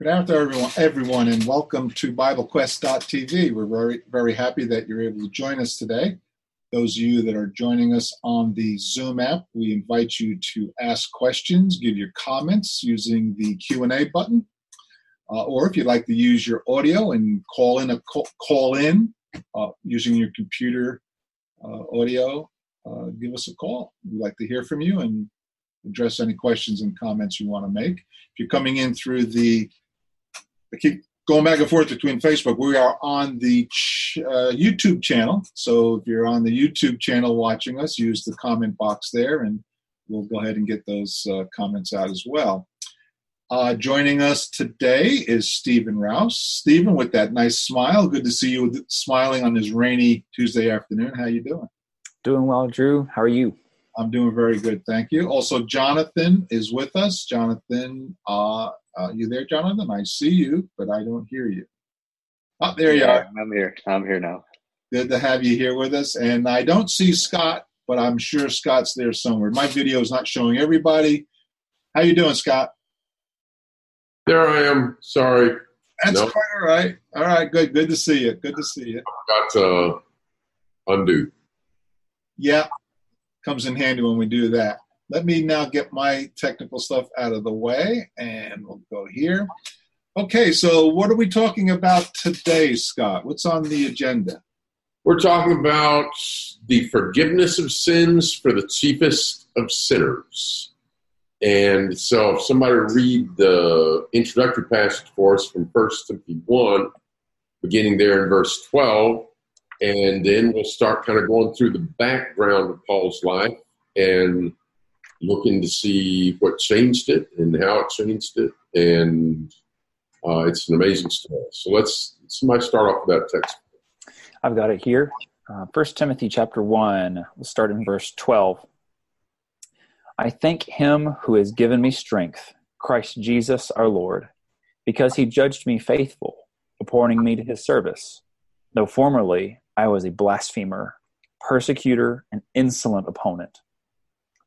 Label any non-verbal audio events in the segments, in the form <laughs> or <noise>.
Good afternoon, everyone, everyone, and welcome to BibleQuest.tv. We're very, very happy that you're able to join us today. Those of you that are joining us on the Zoom app, we invite you to ask questions, give your comments using the Q&A button, uh, or if you'd like to use your audio and call in a call, call in uh, using your computer uh, audio, uh, give us a call. We'd like to hear from you and address any questions and comments you want to make. If you're coming in through the I keep going back and forth between Facebook. We are on the ch- uh, YouTube channel. So if you're on the YouTube channel watching us, use the comment box there and we'll go ahead and get those uh, comments out as well. Uh, joining us today is Stephen Rouse. Stephen, with that nice smile, good to see you smiling on this rainy Tuesday afternoon. How are you doing? Doing well, Drew. How are you? I'm doing very good, thank you. Also, Jonathan is with us. Jonathan uh, uh, you there, Jonathan? I see you, but I don't hear you. Oh, there you are. I'm here. I'm here now. Good to have you here with us. And I don't see Scott, but I'm sure Scott's there somewhere. My video is not showing everybody. How you doing, Scott? There I am. Sorry. That's quite all right. All right, good. Good to see you. Good to see you. Got to undo. Yeah, comes in handy when we do that. Let me now get my technical stuff out of the way and we'll go here. Okay, so what are we talking about today, Scott? What's on the agenda? We're talking about the forgiveness of sins for the chiefest of sinners. And so, if somebody read the introductory passage for us from 1 Timothy 1, beginning there in verse 12, and then we'll start kind of going through the background of Paul's life and looking to see what changed it and how it changed it. And uh, it's an amazing story. So let's somebody start off with that text. I've got it here. Uh, First uh, Timothy chapter one. We'll start in verse twelve. I thank Him who has given me strength, Christ Jesus our Lord, because He judged me faithful, appointing me to His service. Though formerly I was a blasphemer, persecutor, and insolent opponent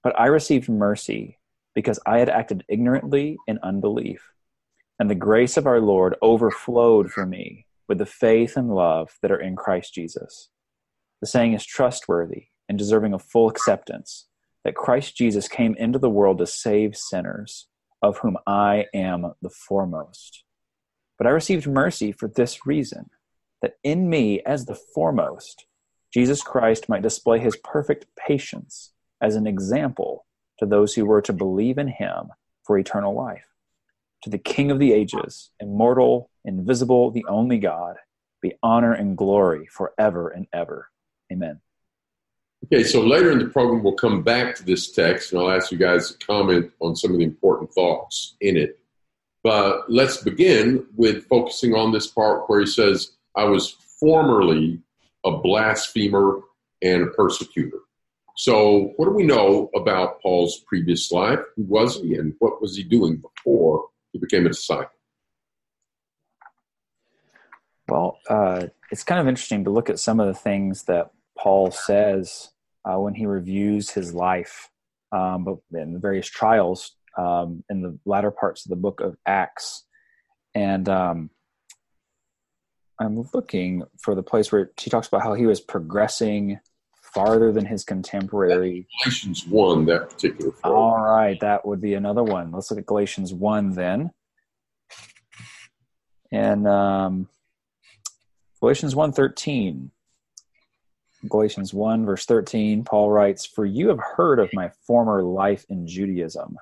but I received mercy because I had acted ignorantly in unbelief. And the grace of our Lord overflowed for me with the faith and love that are in Christ Jesus. The saying is trustworthy and deserving of full acceptance that Christ Jesus came into the world to save sinners, of whom I am the foremost. But I received mercy for this reason that in me, as the foremost, Jesus Christ might display his perfect patience as an example to those who were to believe in him for eternal life. To the King of the ages, immortal, invisible, the only God, be honor and glory forever and ever. Amen. Okay, so later in the program, we'll come back to this text and I'll ask you guys to comment on some of the important thoughts in it. But let's begin with focusing on this part where he says, I was formerly a blasphemer and a persecutor. So, what do we know about Paul's previous life? Who was he, and what was he doing before he became a disciple? Well, uh, it's kind of interesting to look at some of the things that Paul says uh, when he reviews his life, um, in the various trials um, in the latter parts of the book of Acts, and um, I'm looking for the place where he talks about how he was progressing farther than his contemporary. Galatians 1, that particular. All right, that would be another one. Let's look at Galatians 1 then. And um, Galatians 1.13. Galatians 1, verse 13, Paul writes, For you have heard of my former life in Judaism,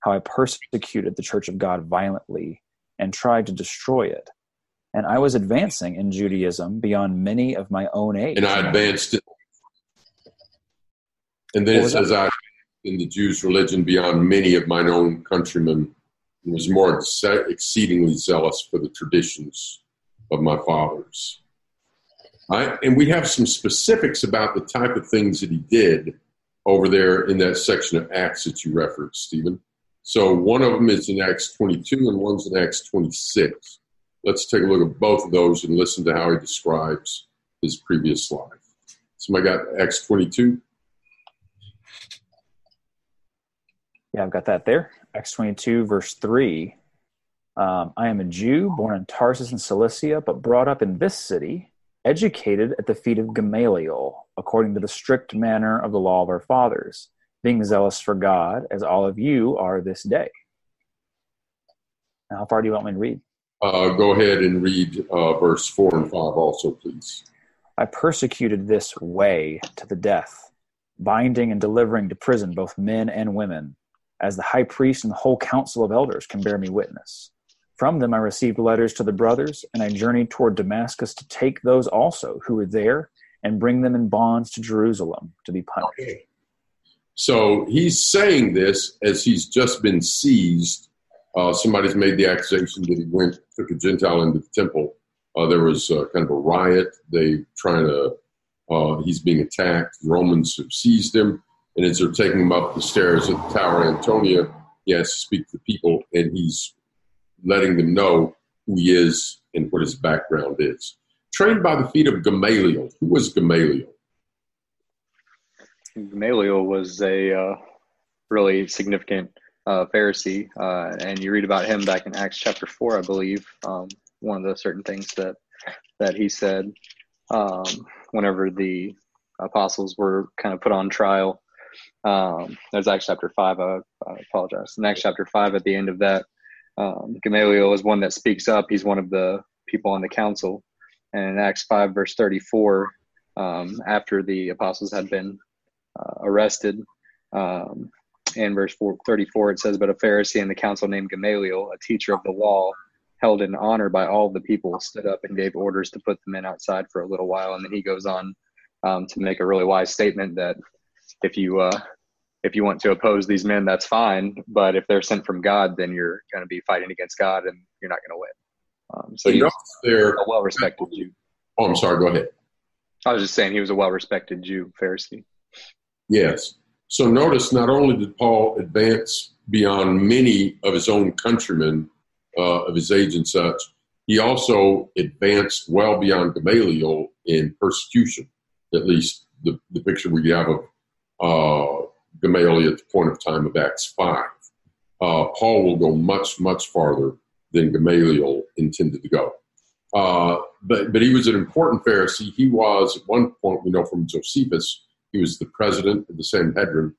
how I persecuted the church of God violently and tried to destroy it. And I was advancing in Judaism beyond many of my own age. And I advanced and then it says? I, in the Jews' religion, beyond many of mine own countrymen, was more exceedingly zealous for the traditions of my fathers. Right? And we have some specifics about the type of things that he did over there in that section of Acts that you referenced, Stephen. So one of them is in Acts 22 and one's in Acts 26. Let's take a look at both of those and listen to how he describes his previous life. Somebody got Acts 22? Yeah, I've got that there. Acts 22, verse 3. Um, I am a Jew, born in Tarsus in Cilicia, but brought up in this city, educated at the feet of Gamaliel, according to the strict manner of the law of our fathers, being zealous for God, as all of you are this day. Now, how far do you want me to read? Uh, go ahead and read uh, verse 4 and 5 also, please. I persecuted this way to the death, binding and delivering to prison both men and women, as the high priest and the whole council of elders can bear me witness. From them I received letters to the brothers, and I journeyed toward Damascus to take those also who were there and bring them in bonds to Jerusalem to be punished. So he's saying this as he's just been seized. Uh, somebody's made the accusation that he went, took a Gentile into the temple. Uh, there was uh, kind of a riot. They trying to, uh, he's being attacked. Romans have seized him, and as they're taking him up the stairs at the Tower Antonia, he has to speak to the people, and he's letting them know who he is and what his background is. Trained by the feet of Gamaliel. Who was Gamaliel? Gamaliel was a uh, really significant uh, Pharisee, uh, and you read about him back in Acts chapter four, I believe. Um, one of the certain things that that he said um, whenever the apostles were kind of put on trial. Um, Acts chapter five. I, I apologize. In Acts chapter five, at the end of that, um, Gamaliel is one that speaks up. He's one of the people on the council. And in Acts 5, verse 34, um, after the apostles had been uh, arrested, um, in verse 4, 34, it says, But a Pharisee in the council named Gamaliel, a teacher of the law, held in honor by all the people, stood up and gave orders to put the men outside for a little while. And then he goes on um, to make a really wise statement that if you uh, if you want to oppose these men, that's fine. But if they're sent from God, then you're going to be fighting against God, and you're not going to win. Um, so he's there, a well-respected Jew. Oh, I'm sorry. Go ahead. I was just saying he was a well-respected Jew, Pharisee. Yes. So notice, not only did Paul advance beyond many of his own countrymen uh, of his age and such, he also advanced well beyond Gamaliel in persecution. At least the, the picture we have of Gamaliel at the point of time of Acts 5. Uh, Paul will go much, much farther than Gamaliel intended to go. Uh, but, but he was an important Pharisee. He was, at one point, we know from Josephus, he was the president of the Sanhedrin,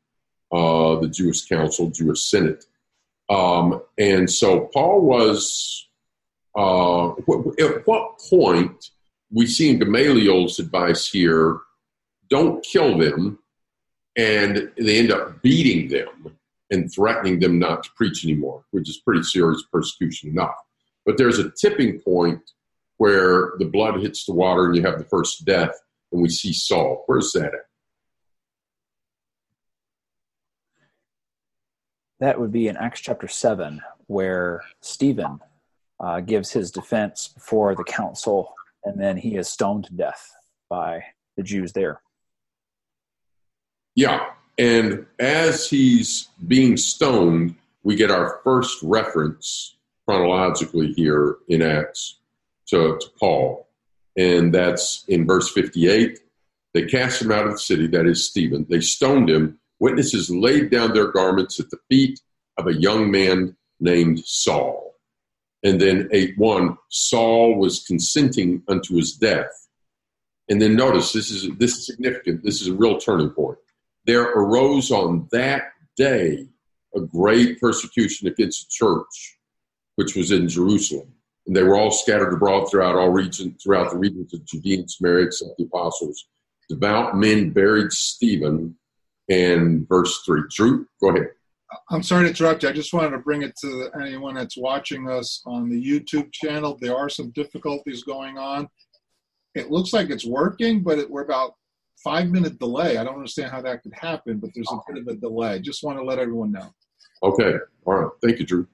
uh, the Jewish council, Jewish Senate. Um, and so Paul was, uh, at what point we see in Gamaliel's advice here, don't kill them, and they end up beating them and threatening them not to preach anymore, which is pretty serious persecution enough. But there's a tipping point where the blood hits the water and you have the first death, and we see Saul. Where's that at? That would be in Acts chapter 7, where Stephen uh, gives his defense before the council, and then he is stoned to death by the Jews there. Yeah. And as he's being stoned, we get our first reference chronologically here in Acts to, to Paul. And that's in verse 58. They cast him out of the city, that is Stephen. They stoned him. Witnesses laid down their garments at the feet of a young man named Saul. And then 8 1, Saul was consenting unto his death. And then notice this is this is significant. This is a real turning point there arose on that day a great persecution against the church, which was in Jerusalem. And they were all scattered abroad throughout all regions, throughout the regions of Judea and Samaria, except the apostles. Devout men buried Stephen. And verse three. Drew, go ahead. I'm sorry to interrupt you. I just wanted to bring it to anyone that's watching us on the YouTube channel. There are some difficulties going on. It looks like it's working, but it, we're about five minute delay. I don't understand how that could happen, but there's a bit of a delay. Just want to let everyone know. Okay. All right. Thank you, Drew.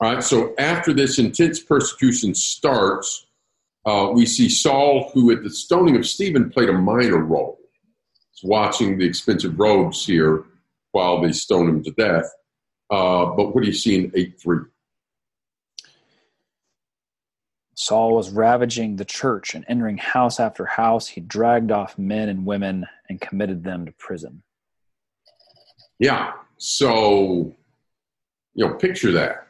All right. So after this intense persecution starts, uh, we see Saul, who at the stoning of Stephen played a minor role. He's watching the expensive robes here while they stone him to death. Uh, but what do you see in 8 3? Saul was ravaging the church and entering house after house. He dragged off men and women and committed them to prison. Yeah. So, you know, picture that.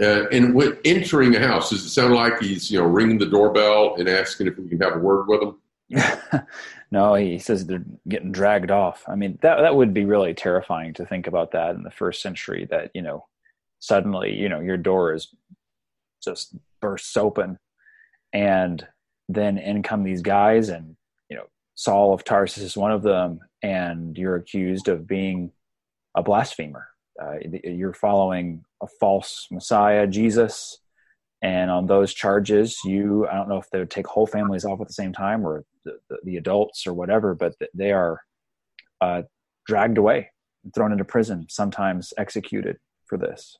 Uh, and when entering a house, does it sound like he's you know ringing the doorbell and asking if we can have a word with him? <laughs> no, he says they're getting dragged off. I mean, that that would be really terrifying to think about that in the first century. That you know, suddenly you know your door is just bursts open, and then in come these guys, and you know Saul of Tarsus is one of them, and you're accused of being a blasphemer. Uh, you're following a false Messiah, Jesus, and on those charges, you I don't know if they would take whole families off at the same time or the, the, the adults or whatever, but they are uh, dragged away, thrown into prison, sometimes executed for this.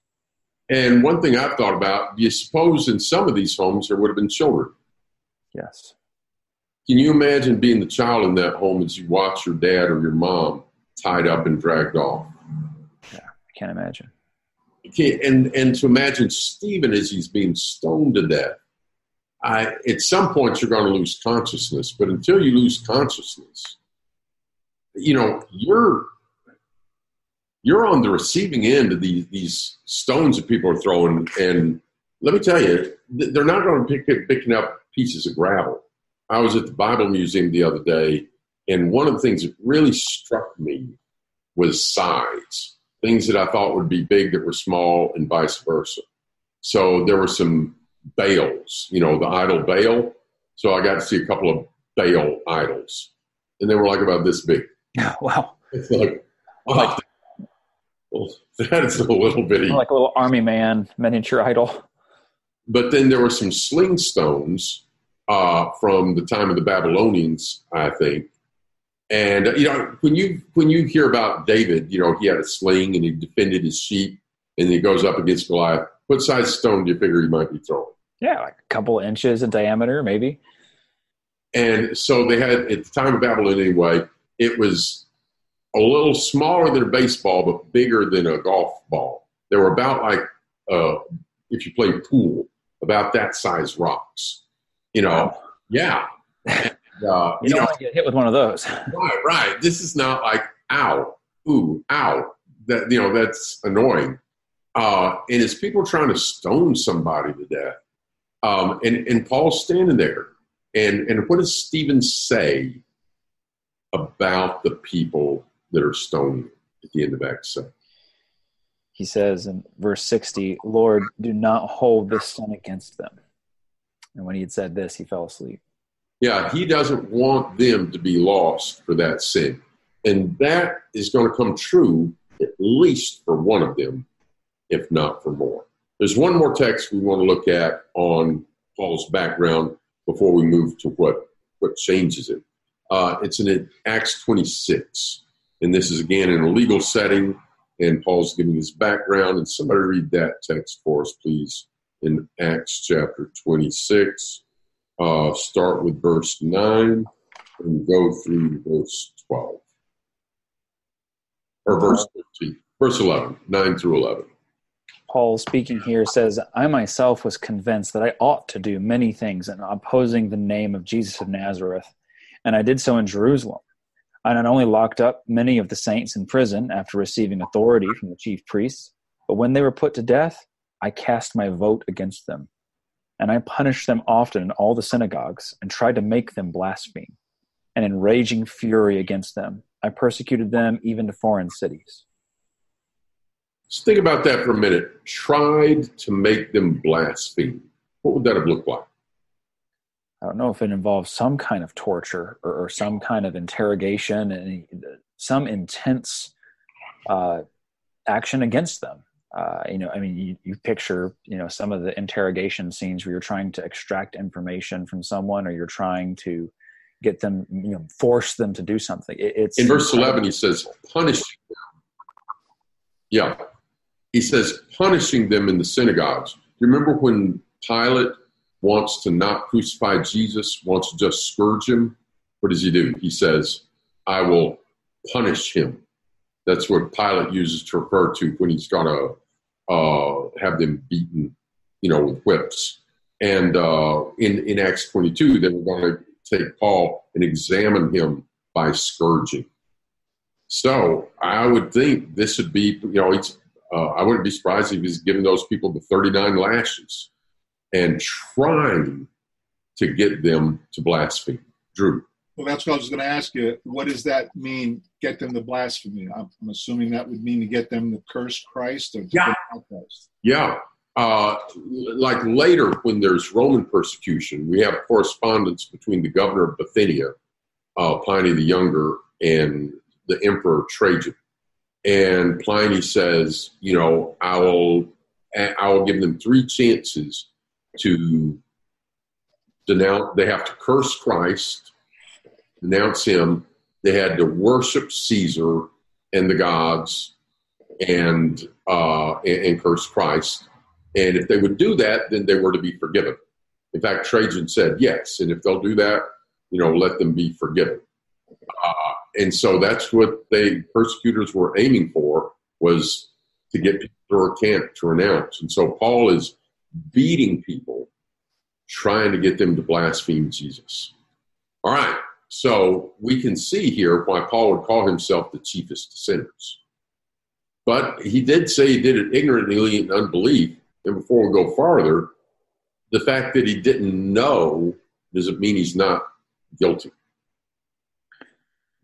And one thing I've thought about: do you suppose in some of these homes there would have been children. Yes. Can you imagine being the child in that home as you watch your dad or your mom tied up and dragged off? Yeah, I can't imagine. Okay, and and to imagine Stephen as he's being stoned to death. I, at some point you're going to lose consciousness, but until you lose consciousness, you know you're you're on the receiving end of these these stones that people are throwing, and let me tell you, they're not going to pick picking up pieces of gravel. I was at the Bible Museum the other day, and one of the things that really struck me was size things that I thought would be big that were small, and vice versa. So there were some Baals, you know, the idol Baal. So I got to see a couple of Baal idols, and they were like about this big. <laughs> wow. It's like, wow. Well, <laughs> that is a little bitty. Like a little army man miniature idol. But then there were some sling stones uh, from the time of the Babylonians, I think, and you know, when you when you hear about David, you know he had a sling and he defended his sheep, and he goes up against Goliath. What size stone do you figure he might be throwing? Yeah, like a couple inches in diameter, maybe. And so they had at the time of Babylon anyway. It was a little smaller than a baseball, but bigger than a golf ball. They were about like uh, if you play pool, about that size rocks. You know, wow. yeah. Uh, <laughs> you, you don't know, want to get hit with one of those. <laughs> Right, right. This is not like ow, ooh, ow. That you know that's annoying. Uh, and it's people trying to stone somebody to death. Um, and and Paul's standing there, and and what does Stephen say about the people that are stoning at the end of Acts seven? He says in verse sixty, "Lord, do not hold this sin against them." And when he had said this, he fell asleep. Yeah, he doesn't want them to be lost for that sin. And that is going to come true at least for one of them, if not for more. There's one more text we want to look at on Paul's background before we move to what, what changes it. Uh, it's in Acts 26. And this is again in a legal setting, and Paul's giving his background. And somebody read that text for us, please, in Acts chapter 26 uh, start with verse 9 and go through verse 12. Or verse 13, verse 11, 9 through 11. Paul speaking here says, I myself was convinced that I ought to do many things in opposing the name of Jesus of Nazareth, and I did so in Jerusalem. I not only locked up many of the saints in prison after receiving authority from the chief priests, but when they were put to death, I cast my vote against them and I punished them often in all the synagogues and tried to make them blaspheme. And in raging fury against them, I persecuted them even to foreign cities. Let's think about that for a minute. Tried to make them blaspheme. What would that have looked like? I don't know if it involves some kind of torture or, or some kind of interrogation and some intense uh, action against them uh, you know, I mean, you, you picture, you know, some of the interrogation scenes where you're trying to extract information from someone or you're trying to get them, you know, force them to do something. It, it's in verse 11, he says, punishing them. Yeah. He says, punishing them in the synagogues. Do you remember when Pilate wants to not crucify Jesus, wants to just scourge him? What does he do? He says, I will punish him. That's what Pilate uses to refer to when he's going to uh, have them beaten, you know, with whips. And uh, in, in Acts 22, they were going to take Paul and examine him by scourging. So I would think this would be, you know, it's uh, I wouldn't be surprised if he's giving those people the 39 lashes and trying to get them to blaspheme. Drew. Well, that's what I was going to ask you. What does that mean? Get them to blaspheme? I'm, I'm assuming that would mean to get them to curse Christ or to yeah. Christ. Yeah. Uh, like later, when there's Roman persecution, we have correspondence between the governor of Bithynia, uh, Pliny the Younger, and the emperor Trajan. And Pliny says, you know, I will, I will give them three chances to denounce. They have to curse Christ, denounce him. They had to worship Caesar and the gods, and uh, and, and curse Christ. And if they would do that, then they were to be forgiven. In fact, Trajan said yes, and if they'll do that, you know, let them be forgiven. Uh, and so that's what they persecutors were aiming for was to get people to recant, to renounce. And so Paul is beating people, trying to get them to blaspheme Jesus. All right, so we can see here why Paul would call himself the chiefest of sinners. But he did say he did it ignorantly in unbelief. And before we go farther, the fact that he didn't know doesn't mean he's not guilty.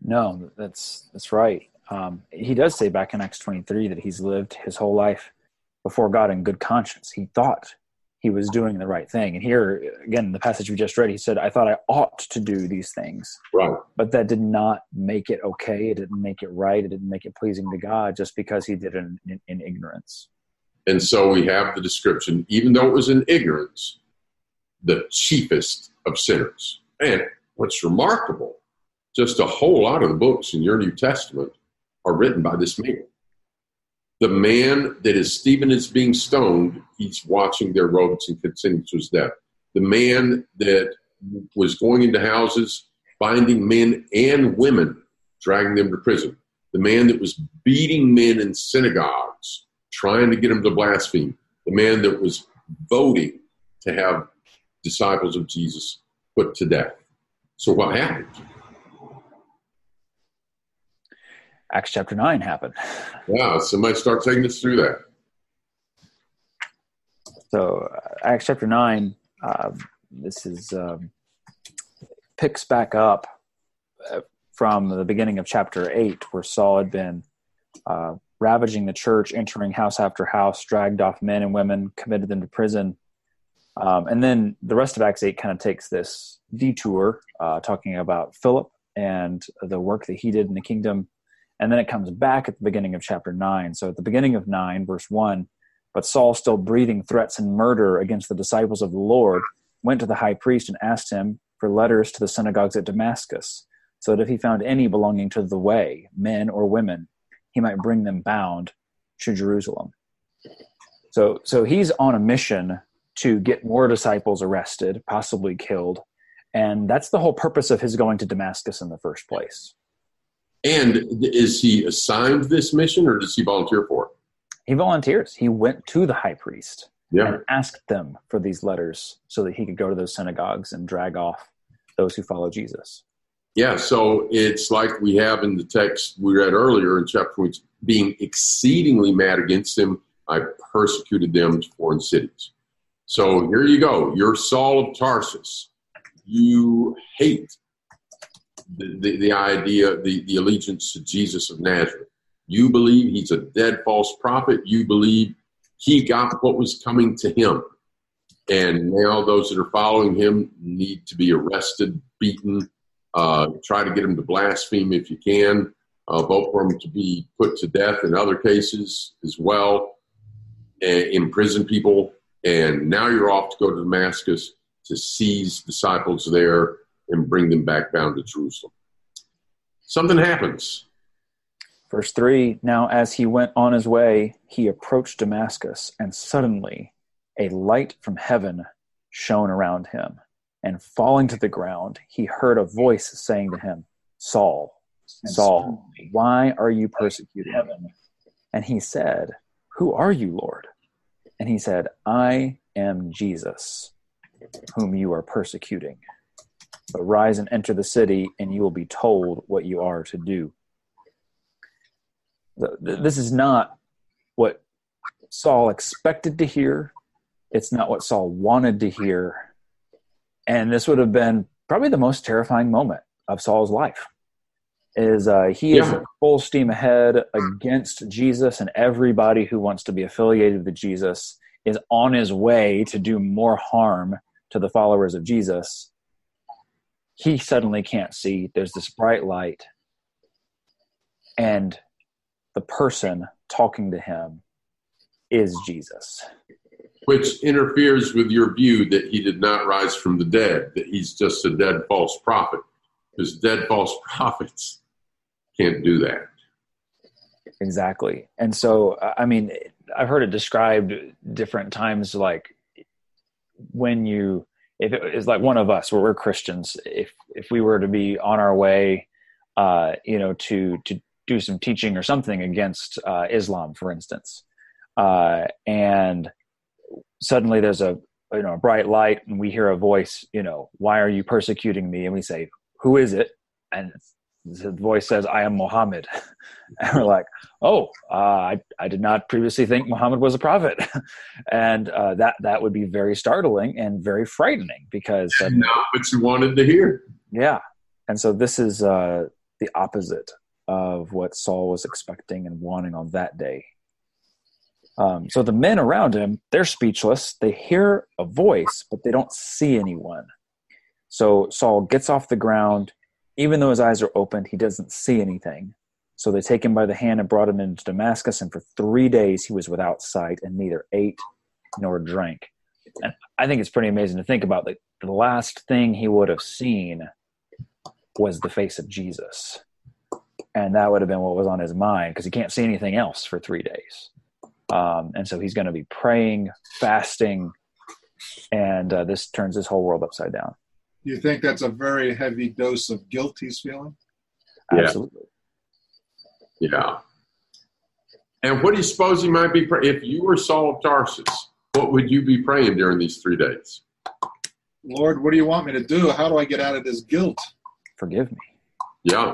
No, that's that's right. Um, he does say back in Acts 23 that he's lived his whole life before God in good conscience. He thought he was doing the right thing. And here, again, the passage we just read, he said, I thought I ought to do these things. Right. But that did not make it okay. It didn't make it right. It didn't make it pleasing to God just because he did it in, in, in ignorance. And so we have the description, even though it was in ignorance, the chiefest of sinners. And what's remarkable just a whole lot of the books in your New Testament are written by this man. The man that is Stephen is being stoned, he's watching their robes and consenting to his death. The man that was going into houses, binding men and women, dragging them to prison. The man that was beating men in synagogues, trying to get them to blaspheme. The man that was voting to have disciples of Jesus put to death. So what happened? Acts chapter 9 happened. Wow, somebody start taking us through that. So, uh, Acts chapter 9, uh, this is um, picks back up uh, from the beginning of chapter 8, where Saul had been uh, ravaging the church, entering house after house, dragged off men and women, committed them to prison. Um, and then the rest of Acts 8 kind of takes this detour, uh, talking about Philip and the work that he did in the kingdom and then it comes back at the beginning of chapter 9. So at the beginning of 9, verse 1, but Saul, still breathing threats and murder against the disciples of the Lord, went to the high priest and asked him for letters to the synagogues at Damascus, so that if he found any belonging to the way, men or women, he might bring them bound to Jerusalem. So, so he's on a mission to get more disciples arrested, possibly killed, and that's the whole purpose of his going to Damascus in the first place. And is he assigned this mission or does he volunteer for it? He volunteers. He went to the high priest yeah. and asked them for these letters so that he could go to those synagogues and drag off those who follow Jesus. Yeah, so it's like we have in the text we read earlier in chapter 20, being exceedingly mad against them, I persecuted them to foreign cities. So here you go. You're Saul of Tarsus. You hate the, the, idea, the, the allegiance to Jesus of Nazareth. You believe he's a dead false prophet. You believe he got what was coming to him. And now those that are following him need to be arrested, beaten, uh, try to get them to blaspheme if you can, uh, vote for them to be put to death in other cases as well, and imprison people. And now you're off to go to Damascus to seize disciples there and bring them back down to Jerusalem. Something happens. Verse 3 Now, as he went on his way, he approached Damascus, and suddenly a light from heaven shone around him. And falling to the ground, he heard a voice saying to him, Saul, Saul, why are you persecuting me? And he said, Who are you, Lord? And he said, I am Jesus, whom you are persecuting but rise and enter the city, and you will be told what you are to do. This is not what Saul expected to hear. It's not what Saul wanted to hear. And this would have been probably the most terrifying moment of Saul's life. Is uh, he yeah. is full steam ahead against Jesus, and everybody who wants to be affiliated with Jesus is on his way to do more harm to the followers of Jesus. He suddenly can't see. There's this bright light, and the person talking to him is Jesus. Which interferes with your view that he did not rise from the dead, that he's just a dead false prophet. Because dead false <laughs> prophets can't do that. Exactly. And so, I mean, I've heard it described different times like when you, if it is like one of us where we're Christians, if, if we were to be on our way, uh, you know, to, to do some teaching or something against uh, Islam, for instance, uh, and suddenly there's a you know a bright light, and we hear a voice, you know, why are you persecuting me? And we say, who is it? And the voice says, I am Muhammad. <laughs> And we're like, oh, uh, I, I did not previously think Muhammad was a prophet. <laughs> and uh, that, that would be very startling and very frightening because. Uh, not what you wanted to hear. Yeah. And so this is uh, the opposite of what Saul was expecting and wanting on that day. Um, so the men around him, they're speechless. They hear a voice, but they don't see anyone. So Saul gets off the ground. Even though his eyes are opened, he doesn't see anything. So they take him by the hand and brought him into Damascus, and for three days he was without sight and neither ate nor drank. And I think it's pretty amazing to think about that the last thing he would have seen was the face of Jesus and that would have been what was on his mind because he can't see anything else for three days. Um, and so he's going to be praying, fasting, and uh, this turns his whole world upside down. You think that's a very heavy dose of guilt he's feeling? Absolutely. Yeah. And what do you suppose he might be praying? If you were Saul of Tarsus, what would you be praying during these three days? Lord, what do you want me to do? How do I get out of this guilt? Forgive me. Yeah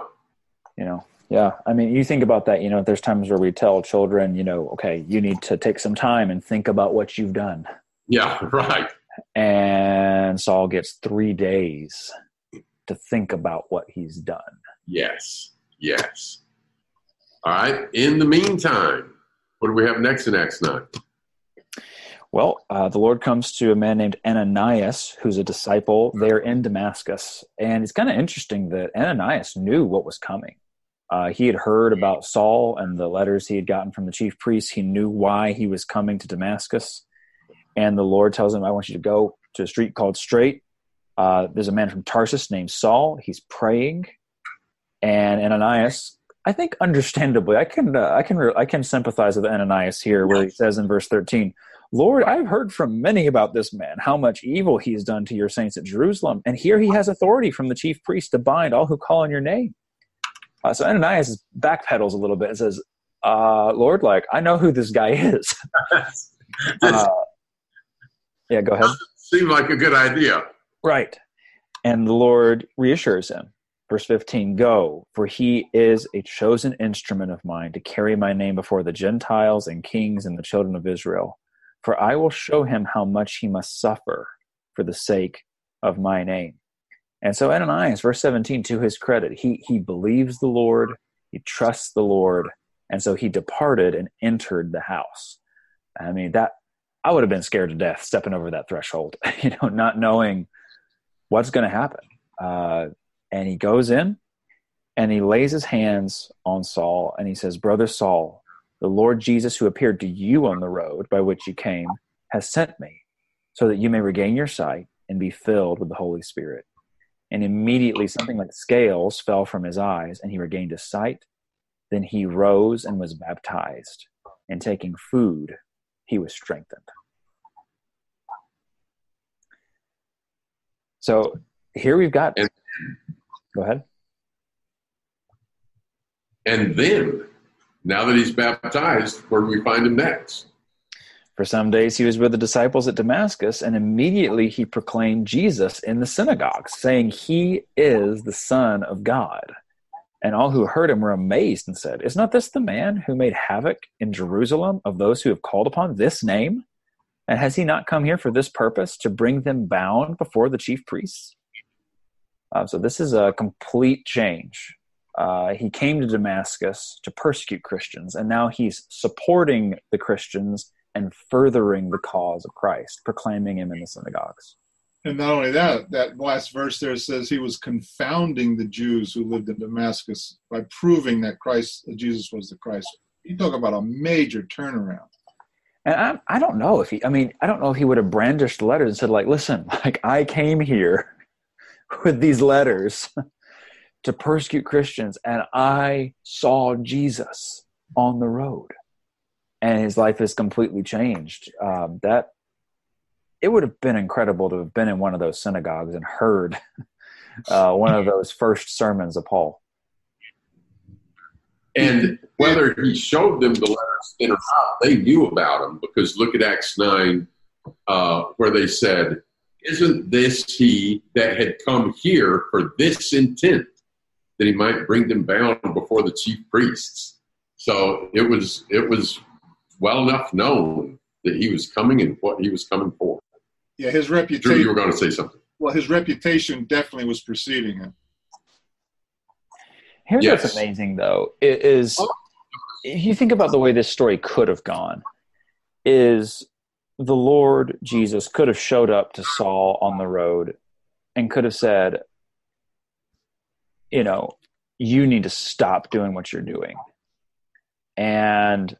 you know yeah i mean you think about that you know there's times where we tell children you know okay you need to take some time and think about what you've done yeah <laughs> right and saul gets three days to think about what he's done yes yes all right in the meantime what do we have next in acts 9 well, uh, the Lord comes to a man named Ananias, who's a disciple there in Damascus. And it's kind of interesting that Ananias knew what was coming. Uh, he had heard about Saul and the letters he had gotten from the chief priests. He knew why he was coming to Damascus. And the Lord tells him, I want you to go to a street called Straight. Uh, there's a man from Tarsus named Saul. He's praying. And Ananias, I think understandably, I can, uh, I, can, I can sympathize with Ananias here, where he says in verse 13, Lord, I've heard from many about this man, how much evil he has done to your saints at Jerusalem. And here he has authority from the chief priest to bind all who call on your name. Uh, so Ananias backpedals a little bit and says, uh, Lord, like, I know who this guy is. <laughs> uh, yeah, go ahead. Seemed like a good idea. Right. And the Lord reassures him. Verse 15 Go, for he is a chosen instrument of mine to carry my name before the Gentiles and kings and the children of Israel. For I will show him how much he must suffer for the sake of my name. And so Ananias, verse 17, to his credit, he, he believes the Lord, he trusts the Lord, and so he departed and entered the house. I mean, that I would have been scared to death stepping over that threshold, <laughs> you know, not knowing what's going to happen. Uh, and he goes in and he lays his hands on Saul and he says, Brother Saul, the Lord Jesus, who appeared to you on the road by which you came, has sent me so that you may regain your sight and be filled with the Holy Spirit and immediately something like scales fell from his eyes and he regained his sight then he rose and was baptized and taking food he was strengthened. So here we've got and, go ahead. And then now that he's baptized where do we find him next? For some days he was with the disciples at Damascus, and immediately he proclaimed Jesus in the synagogues, saying, He is the Son of God. And all who heard him were amazed and said, Is not this the man who made havoc in Jerusalem of those who have called upon this name? And has he not come here for this purpose, to bring them bound before the chief priests? Uh, so this is a complete change. Uh, he came to Damascus to persecute Christians, and now he's supporting the Christians and furthering the cause of Christ, proclaiming him in the synagogues. And not only that, that last verse there says he was confounding the Jews who lived in Damascus by proving that Christ, Jesus was the Christ. You talk about a major turnaround. And I, I don't know if he, I mean, I don't know if he would have brandished letters and said, like, listen, <laughs> like, I came here <laughs> with these letters <laughs> to persecute Christians, and I saw Jesus on the road, and his life has completely changed. Um, that it would have been incredible to have been in one of those synagogues and heard <laughs> uh, one of those first sermons of Paul. And whether he showed them the letters in or not, they knew about them because look at Acts 9, uh, where they said, Isn't this he that had come here for this intent, that he might bring them bound before the chief priests? So it was it was well enough known that he was coming and what he was coming for. Yeah, his Drew, reputation. you were going to say something. Well, his reputation definitely was preceding him. Here's Yes. what's amazing, though, i- is oh. if you think about the way this story could have gone, is the Lord Jesus could have showed up to Saul on the road and could have said, you know, you need to stop doing what you're doing. And,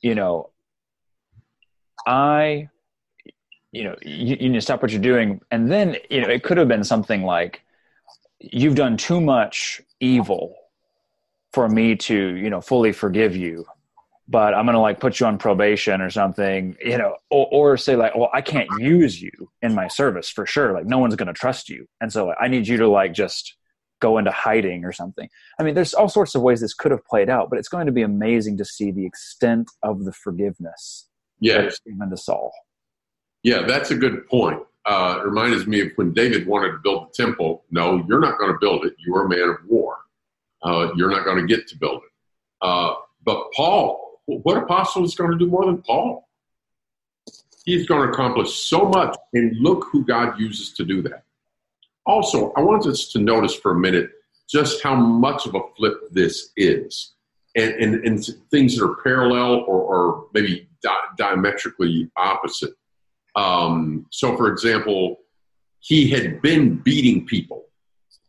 you know, I, you know, you, you need to stop what you're doing. And then, you know, it could have been something like, you've done too much evil for me to you know fully forgive you but i'm gonna like put you on probation or something you know or, or say like well i can't use you in my service for sure like no one's gonna trust you and so like, i need you to like just go into hiding or something i mean there's all sorts of ways this could have played out but it's going to be amazing to see the extent of the forgiveness Yes. given to saul Yeah, that's a good point. Uh, it reminds me of when David wanted to build the temple. No, you're not going to build it. You're a man of war. Uh, you're not going to get to build it. Uh, but Paul, what apostle is going to do more than Paul? He's going to accomplish so much, and look who God uses to do that. Also, I want us to notice for a minute just how much of a flip this is, and, and, and things that are parallel or, or maybe di- diametrically opposite. Um, so, for example, he had been beating people,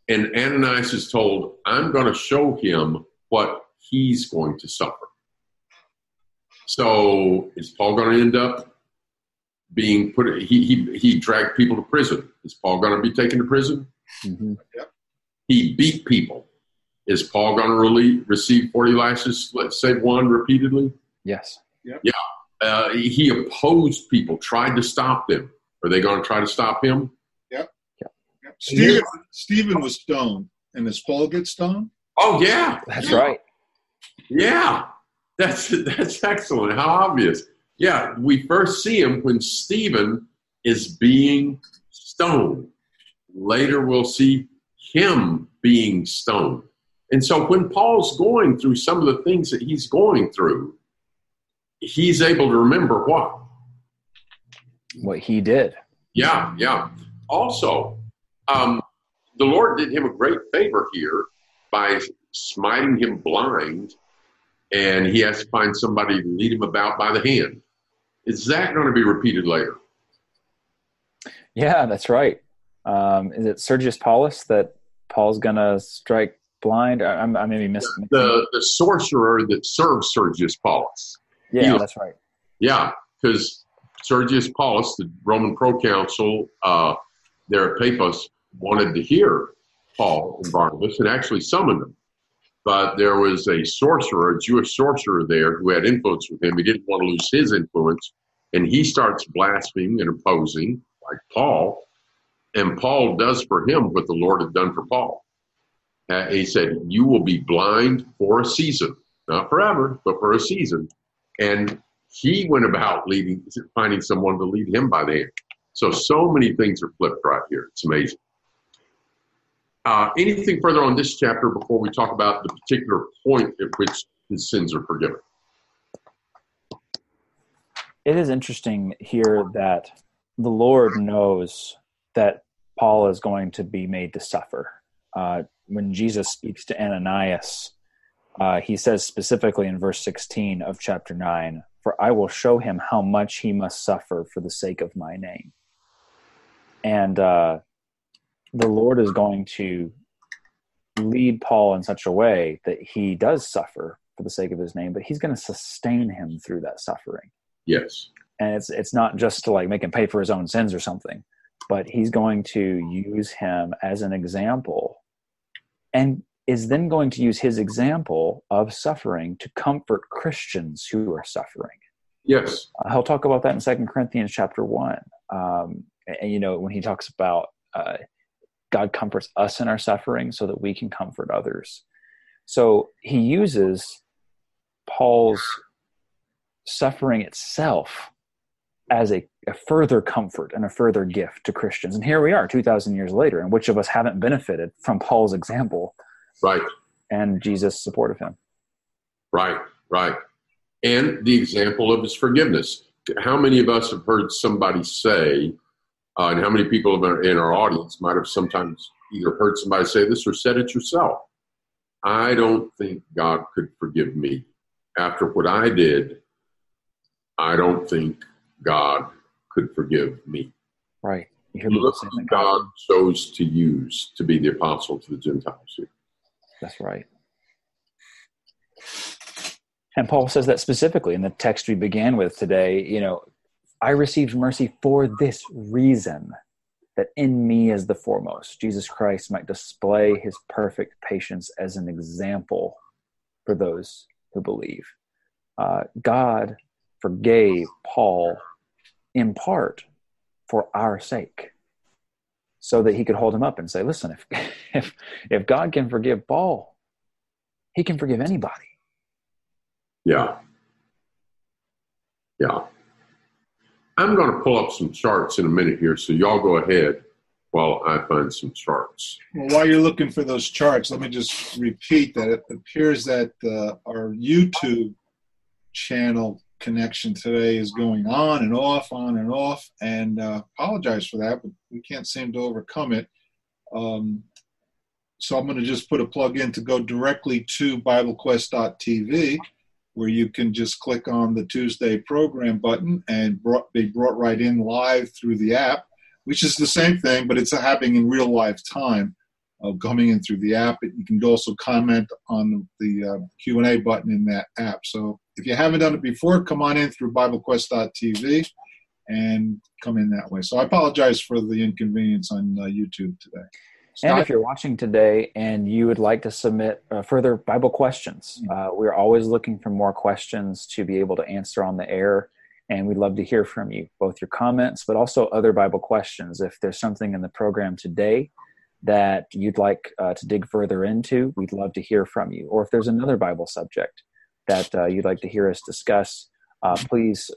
and Ananias is told, I'm going to show him what he's going to suffer. So, is Paul going to end up being put? He, he, he dragged people to prison. Is Paul going to be taken to prison? mm-hmm. He beat people. Is Paul going to really receive 40 lashes, let's say one repeatedly? yes Uh, he opposed people, tried to stop them. Are they going to try to stop him? Stephen, Stephen was stoned. And does Paul get stoned? Oh yeah, that's Yeah. right Yeah, that's that's excellent. How obvious. Yeah, we first see him when Stephen is being stoned. Later, we'll see him being stoned. And so, when Paul's going through some of the things that he's going through, he's able to remember what? what he did Yeah, yeah. Also, um, the Lord did him a great favor here by smiting him blind, and he has to find somebody to lead him about by the hand. Is that going to be repeated later? Yeah, that's right. Um, is it Sergius Paulus that Paul's gonna strike blind? I, I'm, I maybe missed. The the sorcerer that served Sergius Paulus. Yeah, that's right. Yeah, because Sergius Paulus, the Roman proconsul uh, there at Paphos, wanted to hear Paul and Barnabas and actually summoned them. But there was a sorcerer, a Jewish sorcerer there who had influence with him. He didn't want to lose his influence. And he starts blaspheming and opposing, like Paul. And Paul does for him what the Lord had done for Paul. Uh, he said, You will be blind for a season, not forever, but for a season. And he went about leading, finding someone to lead him by the hand. So, so many things are flipped right here. It's amazing. Uh, anything further on this chapter before we talk about the particular point at which his sins are forgiven? It is interesting here that the Lord knows that Paul is going to be made to suffer. Uh, when Jesus speaks to Ananias, uh, he says specifically in verse 16 of chapter 9, For I will show him how much he must suffer for the sake of my name. And uh, the Lord is going to lead Paul in such a way that he does suffer for the sake of his name, but he's going to sustain him through that suffering. Yes. And it's it's not just to like make him pay for his own sins or something, but he's going to use him as an example and is then going to use his example of suffering to comfort Christians who are suffering. Yes. Uh, he'll talk about that in Second Corinthians chapter 1. Um, and, you know, when he talks about uh, God comforts us in our suffering so that we can comfort others. So he uses Paul's suffering itself as a, a, further comfort and a further gift to Christians. And here we are, 2,000 years later, and which of us haven't benefited from Paul's example? Right. And Jesus' support of him. Right, right. And the example of his forgiveness. How many of us have heard somebody say, uh, and how many people in our audience might have sometimes either heard somebody say this or said it yourself? I don't think God could forgive me. After what I did, I don't think God could forgive me. Right. You Look who God chose to use to be the apostle to the Gentiles here. That's right. And Paul says that specifically in the text we began with today. You know, I received mercy for this reason that in me as the foremost, Jesus Christ might display his perfect patience as an example for those who believe. Uh, God forgave Paul in part for our sake so that he could hold him up and say listen if <laughs> if if god can forgive paul he can forgive anybody. Yeah. Yeah. I'm going to pull up some charts in a minute here, so y'all go ahead while I find some charts. Well, while you're looking for those charts, let me just repeat that. It appears that uh, our YouTube channel connection today is going on and off, on and off, and uh, apologize for that, but we can't seem to overcome it. Um, so I'm going to just put a plug in to go directly to BibleQuest.tv where you can just click on the Tuesday program button and brought, be brought right in live through the app, which is the same thing, but it's happening in real live time, uh, coming in through the app. You can also comment on the uh, Q&A button in that app. So if you haven't done it before, come on in through BibleQuest.tv and come in that way. So I apologize for the inconvenience on uh, YouTube today. And if you're watching today and you would like to submit uh, further Bible questions, mm. uh, we're always looking for more questions to be able to answer on the air. And we'd love to hear from you, both your comments, but also other Bible questions. If there's something in the program today that you'd like uh, to dig further into, we'd love to hear from you. Or if there's another Bible subject that uh, you'd like to hear us discuss, uh, please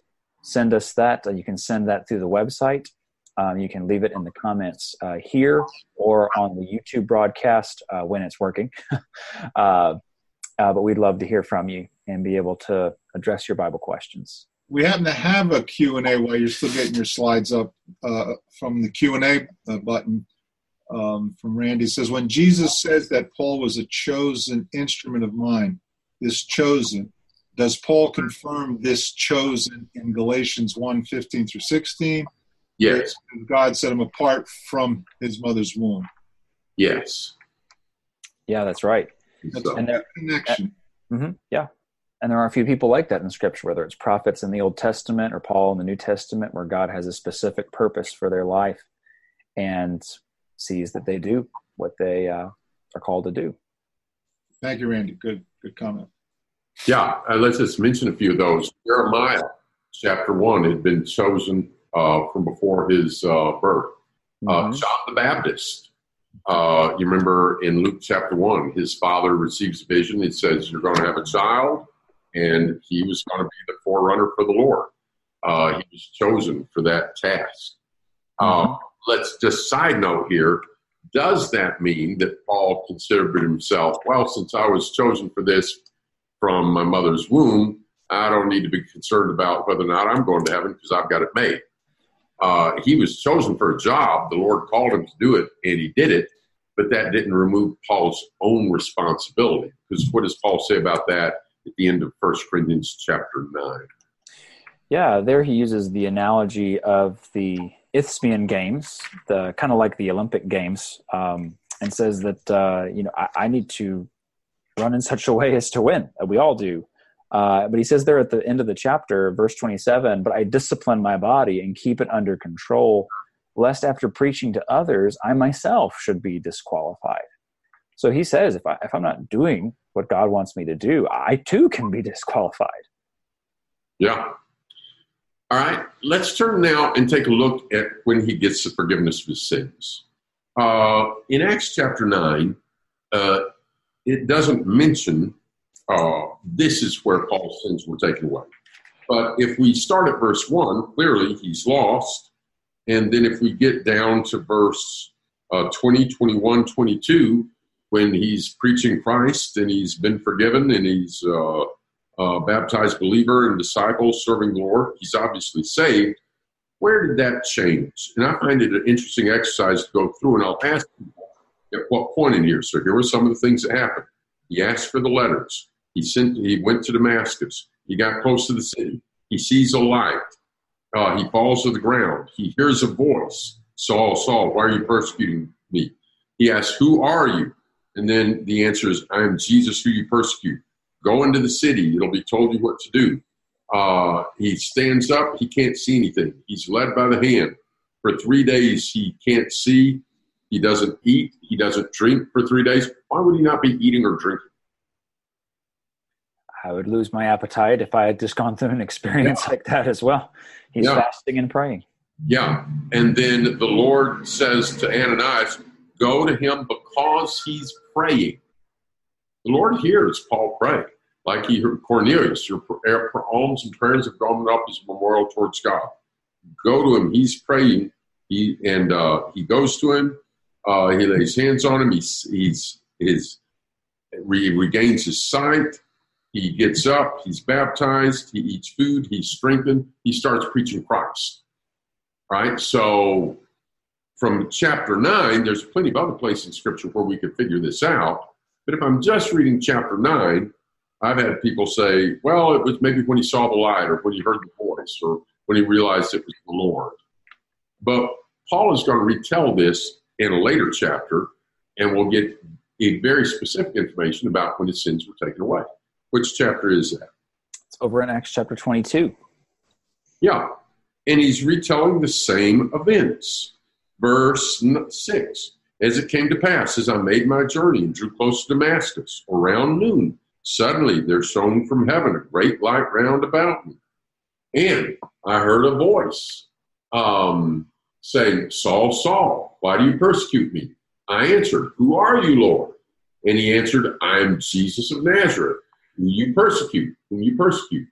send us that. You can send that through the website um, you can leave it in the comments uh, here or on the YouTube broadcast uh, when it's working. <laughs> uh, uh, but we'd love to hear from you and be able to address your Bible questions. We happen to have a Q&A while you're still getting your slides up from the Q&A button um, from Randy. Says, when Jesus says that Paul was a chosen instrument of mine, this chosen, does Paul confirm this chosen in Galatians 1, 15 through 16? Yes. God set him apart from his mother's womb. Yes. Yeah, that's right. That's and there, connection. Uh, mm-hmm, yeah. And there are a few people like that in Scripture, whether it's prophets in the Old Testament or Paul in the New Testament, where God has a specific purpose for their life and sees that they do what they uh, are called to do. Thank you, Randy. Good, good comment. Yeah, uh, let's just mention a few of those. Jeremiah chapter one had been chosen uh, from before his uh, birth. Uh, mm-hmm. John the Baptist. Uh, you remember in Luke chapter one, his father receives a vision. It says, "You're going to have a child," and he was going to be the forerunner for the Lord. Uh, he was chosen for that task. Mm-hmm. let's just side note here does that mean that Paul considered himself, well, since I was chosen for this from my mother's womb, I don't need to be concerned about whether or not I'm going to heaven because I've got it made. Uh, he was chosen for a job. The Lord called him to do it, and he did it. But that didn't remove Paul's own responsibility. Because what does Paul say about that at the end of First Corinthians chapter 9? Yeah, there he uses the analogy of the Isthmian Games, the kind of like the Olympic Games, um, and says that uh, you know I, I, need to run in <laughs> such a way as to win. We all do. Uh, but he says there at the end of the chapter, verse 27, but I discipline my body and keep it under control, lest after preaching to others, I myself should be disqualified. So he says, if, I, if I'm not doing what God wants me to do, I too can be <laughs> disqualified. Yeah. All right, let's turn now and take a look at when he gets the forgiveness of his sins. Uh, in Acts chapter 9, uh, it doesn't mention uh, this is where Paul's sins were taken away. But if we start at verse 1, clearly he's lost. And then if we get down to verse uh, 20, 21, 22, when he's preaching Christ and he's been forgiven and he's uh, uh, baptized believer and disciple serving the Lord. He's obviously saved. Where did that change? And I find it an interesting exercise to go through, and I'll ask at what point in here. So here were some of the things that happened. He asked for the letters. He sent. He went to Damascus. He got close to the city. He sees a light. Uh, he falls to the ground. He hears a voice. Saul, Saul, why are you persecuting me? He asks, Who are you? And then the answer is, I am Jesus who you persecute. Go into the city. It'll be told you what to do. Uh, he stands up. He can't see anything. He's led by the hand. For three days, he can't see. He doesn't eat. He doesn't drink for three days. Why would he not be eating or drinking? I would lose my appetite if I had just gone through an experience yeah. like that as well. He's yeah. fasting and praying. Yeah. And then the Lord says to Ananias, Go to him because he's praying. The Lord hears Paul pray like Cornelius, your alms and prayers have gone up as a memorial towards God. Go to him. He's praying. He and uh, he goes to him. Uh, he lays hands on him. He's he's his he regains his sight. He gets up. He's baptized. He eats food. He's strengthened. He starts preaching Christ. Right. So from chapter nine, there's plenty of other places in Scripture where we could figure this out. But if I'm just reading chapter nine, I've had people say, well, it was maybe when he saw the light or when he heard the voice or when he realized it was the Lord. But Paul is going to retell this in a later chapter, and we'll get a very specific information about when his sins were taken away. Which chapter is that? It's over in Acts chapter 22. Yeah. And he's retelling the same events. Verse 6 As it came to pass, as I made my journey and drew close to Damascus, around noon, Suddenly there shone from heaven a great light round about me. And I heard a voice um, saying, Saul, Saul, why do you persecute me? I answered, Who are you, Lord? And he answered, I am Jesus of Nazareth, whom you persecute, whom you persecute.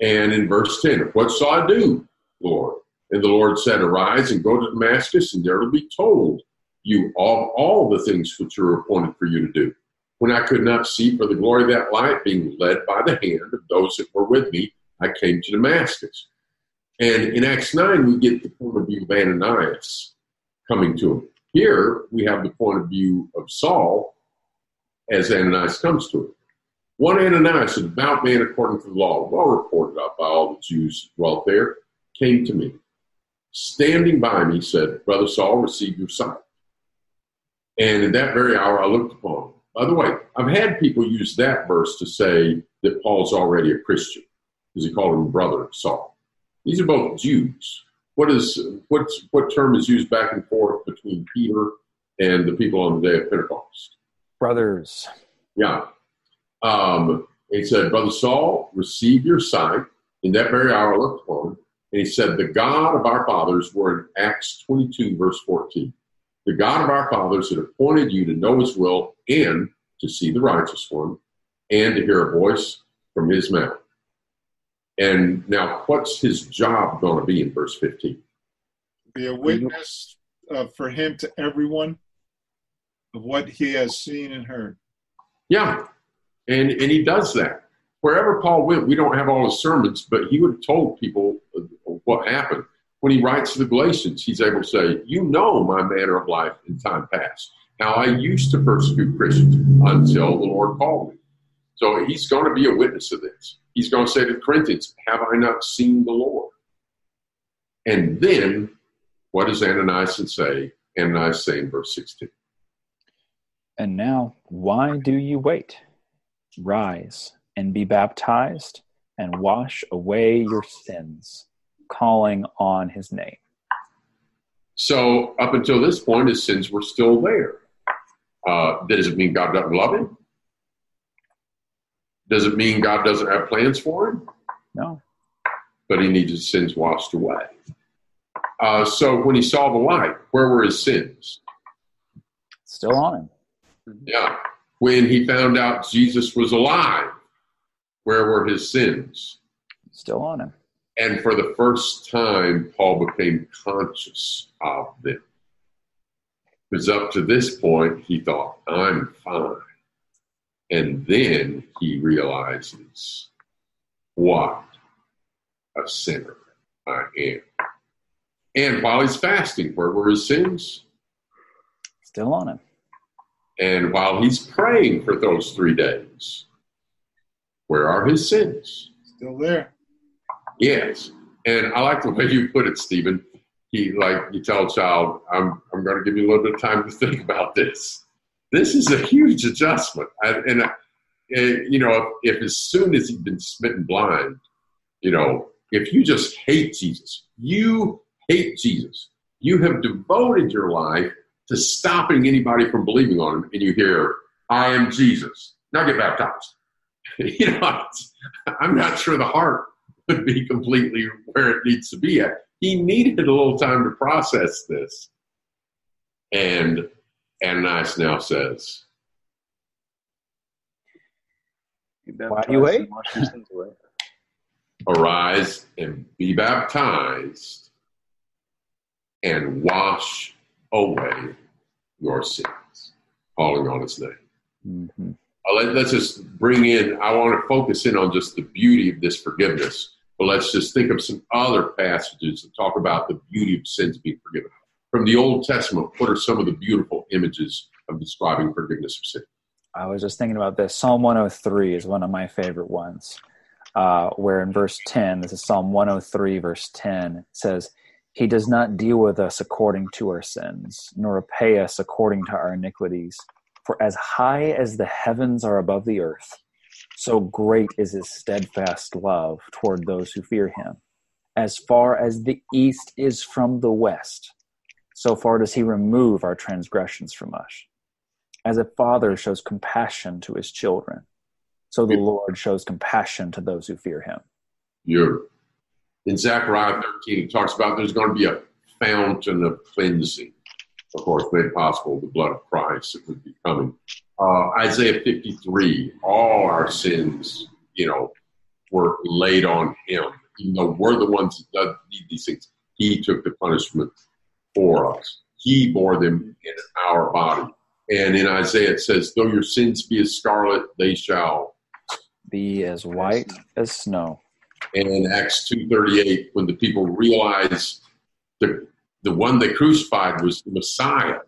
And in verse 10, what shall I do, Lord? And the Lord said, Arise and go to Damascus, and there will be told you all, all the things which are appointed for you to do when I could not see for the glory of that light, being led by the hand of those that were with me, I came to Damascus. And in Acts 9, we get the point of view of Ananias coming to him. Here, we have the point of view of Saul as Ananias comes to him. One Ananias, a devout man according to the law, well reported of by all the Jews dwelt there, came to me. Standing by me, said, Brother Saul, receive your sight. And in that very hour I looked upon by the way, I've had people use that verse to say that Paul's already a Christian because he called him brother Saul. These are both Jews. What is what's what term is used back and forth between Peter and the people on the day of Pentecost? Brothers. Yeah. Um, he said, Brother Saul, receive your sight. In that very hour, I looked upon him, and he said, The God of our fathers, were in Acts 22, verse 14 the God of our fathers had appointed you to know his will and to see the righteous one and to hear a voice from his mouth. And now, what's his job going to be in verse 15? Be a witness uh, for him to everyone of what he has seen and heard. Yeah, and and he does that. Wherever Paul went, we don't have all his sermons, but he would have told people what happened. When he writes to the Galatians, he's able to say, You know my manner of life in time past, how I used to persecute Christians until the Lord called me. So he's going to be a witness of this. He's going to say to the Corinthians, Have I not seen the Lord? And then, what does Ananias say? Ananias say in verse 16. And now, why do you wait? Rise and be baptized and wash away your sins, calling on his name. So, up until this point, his sins were still there. Uh, does it mean God doesn't love him? Does it mean God doesn't have plans for him? No. But he needs his sins washed away. Uh, so, when he saw the light, where were his sins? Still on him. Yeah. When he found out Jesus was alive, where were his sins? Still on him. And for the first time, Paul became conscious of them. Because up to this point, he thought, I'm fine. And then he realizes what a sinner I am. And while he's fasting, where were his sins? Still on him. And while he's praying for those three days, where are his sins? Still there. Yes. And I like the way you put it, Stephen. He like you tell a child, I'm I'm going to give you a little bit of time to <laughs> think about this. This is a huge adjustment, I, and uh, you know, if, if as soon as he'd been smitten blind, you know, if you just hate Jesus, you hate Jesus, you have devoted your life to stopping anybody from believing on him, and you hear, "I am Jesus," now get baptized. <laughs> you know, I'm not sure the heart would <laughs> be completely where it needs to be at. He needed a little time to process this. And Ananias now says, Why do you wait? Arise and be baptized and wash away your sins, calling on his name. Mm-hmm. Uh, let, us just bring in, I want to focus in on just the beauty of this forgiveness, but let's just think of some other passages that talk about the beauty of sins being forgiven. From the Old Testament, what are some of the beautiful images of describing forgiveness of sin? I was just thinking about this. Psalm 103 is one of my favorite ones, uh, where in verse 10, this is Psalm 103, verse 10, says, He does not deal with us according to our sins, nor repay us according to our iniquities. For as high as the heavens are above the earth, so great is his steadfast love toward those who fear him. As far as the east is from the west, so far does he remove our transgressions from us. As a father shows compassion to his children, so the Lord shows compassion to those who fear him. You're, in Zechariah 13, it talks about there's going to be a fountain of cleansing of course, made possible the blood of Christ that would be coming. Uh, Isaiah 53, all our sins, you know, were laid on him. Even though we're the ones that need these things, he took the punishment for us. He bore them in our body. And in Isaiah it says, though your sins be as scarlet, they shall be as white as snow. And in Acts 2.38, when the people realize the the one they crucified was the Messiah.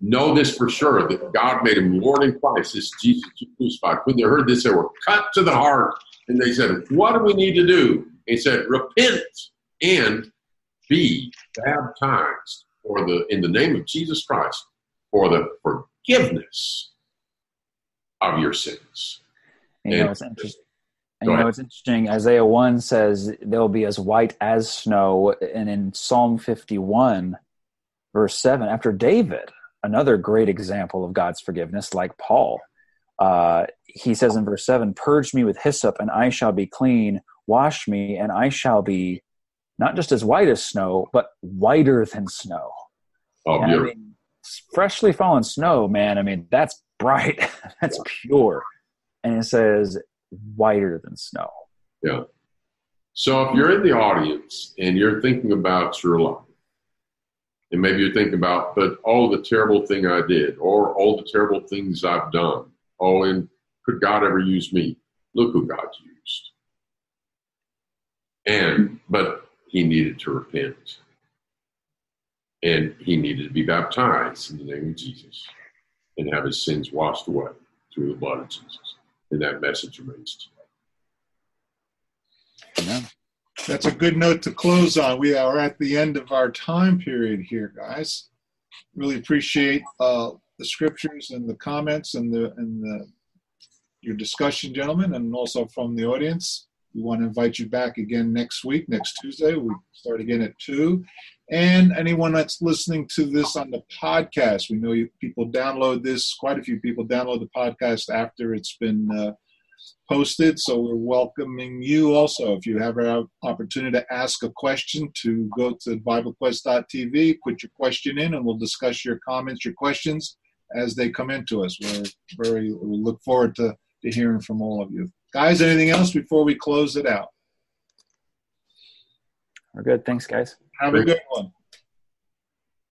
Know this for sure that God made him Lord in Christ, this Jesus crucified. When they heard this, they were cut to the heart and they said, What do we need to do? He said, Repent and be baptized for the in the name of Jesus Christ for the forgiveness of your sins. You know, it's interesting. And, you know, it's interesting. Isaiah 1 says they'll be as white as snow. And in Psalm 51, verse 7, after David, another great example of God's forgiveness, like Paul, uh, he says in verse 7 Purge me with hyssop, and I shall be clean. Wash me, and I shall be not just as white as snow, but whiter than snow. Oh, I mean, freshly fallen snow, man, I mean, that's bright, <laughs> that's pure. And it says, whiter than snow. Yeah. So if you're in the audience and you're thinking about your life, And maybe you're thinking about, but all the terrible thing I did, or all the terrible things I've done, oh, and could God ever use me? Look who God used. And, but he needed to repent. And he needed to be baptized in the name of Jesus and have his sins washed away through the blood of Jesus. And that message remains today. Amen. That's a good note to close on. We are at the end of our time period here, guys. Really appreciate uh, the scriptures and the comments and the and the your discussion, gentlemen, and also from the audience. We want to invite you back again next week, next Tuesday. We start again at 2. And anyone that's listening to this on the podcast, we know you, people download this, quite a few people download the podcast after it's been uh, posted. So we're welcoming you also. If you have an opportunity to ask a question, to go to BibleQuest.tv, put your question in, and we'll discuss your comments, your questions as they come into us. We're very, we look forward to, to hearing from all of you. Guys, anything else before we close it out? We're good. Thanks, guys. Have a good one.